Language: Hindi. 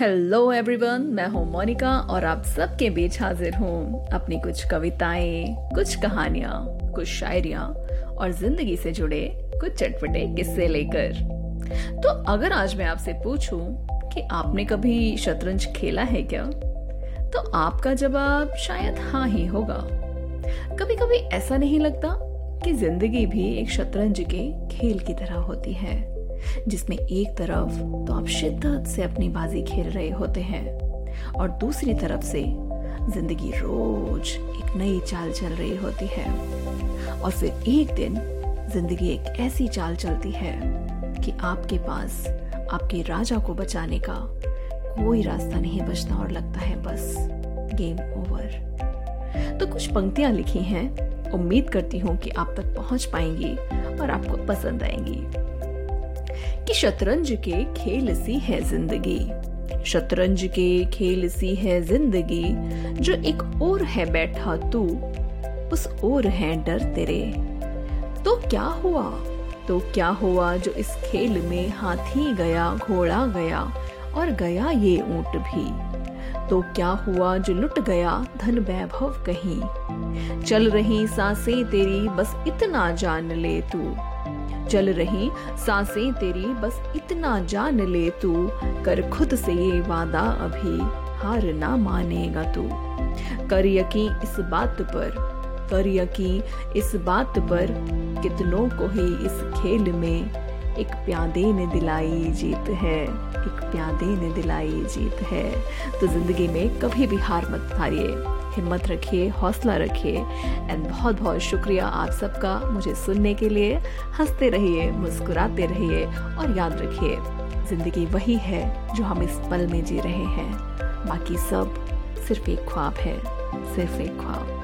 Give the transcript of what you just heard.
हेलो एवरीवन मैं हूँ मोनिका और आप सबके बीच हाजिर हूँ अपनी कुछ कविताएँ, कुछ कहानियाँ, कुछ शायरिया और ज़िंदगी से जुड़े कुछ चटपटे किस्से लेकर। तो अगर आज मैं आपसे पूछूँ कि आपने कभी शतरंज खेला है क्या? तो आपका जवाब शायद हाँ ही होगा। कभी कभी ऐसा नहीं लगता कि ज़िंदगी भी एक शतरंज के खेल की तरह होती है। जिसमें एक तरफ़ तो आप शिद्दत से अपनी बाजी खेल रहे होते हैं और दूसरी तरफ़ से ज़िंदगी रोज एक नई चाल चल रही होती है। और फिर एक दिन ज़िंदगी एक ऐसी चाल चलती है कि आपके पास, आपके राजा को बचाने का कोई रास्ता नहीं बचता और लगता है बस गेम ओवर। तो कुछ पंक्तियाँ लिखी हैं। उम्मीद करती हूँ कि आप तक पहुँच पाएँगी और आपको पसंद आएँगी। कि शतरंज के खेल सी है ज़िंदगी। शतरंज के खेल सी है ज़िंदगी। जो एक और है बैठा तू, उस और है डर तेरे। तो क्या हुआ? तो क्या हुआ जो इस खेल में हाथी गया, घोड़ा गया, और गया ये ऊँट भी? तो क्या हुआ जो लुट गया धन वैभव कहीं? चल रही साँसें तेरी, बस इतना जान ले तू। चल रही साँसें तेरी, बस इतना जान ले तू। कर खुद से ये वादा अभी हार ना मानेगा तू। कर यकीन इस बात पर, कर यकीन इस बात पर, कितनों को ही इस खेल में एक प्यादे ने दिलाई जीत है, एक प्यादे ने दिलाई जीत है। तो ज़िंदगी में कभी भी हार मत हारिए। हिम्मत रखिए, हौसला रखिए। एंड बहुत बहुत शुक्रिया आप सबका मुझे सुनने के लिए। हँसते रहिए, मुस्कुराते रहिए और याद रखिए, ज़िंदगी वही है जो हम इस पल में जी रहे हैं। बाकी सब सिर्फ़ एक ख्वाब है, सिर्फ़ एक ख्वाब।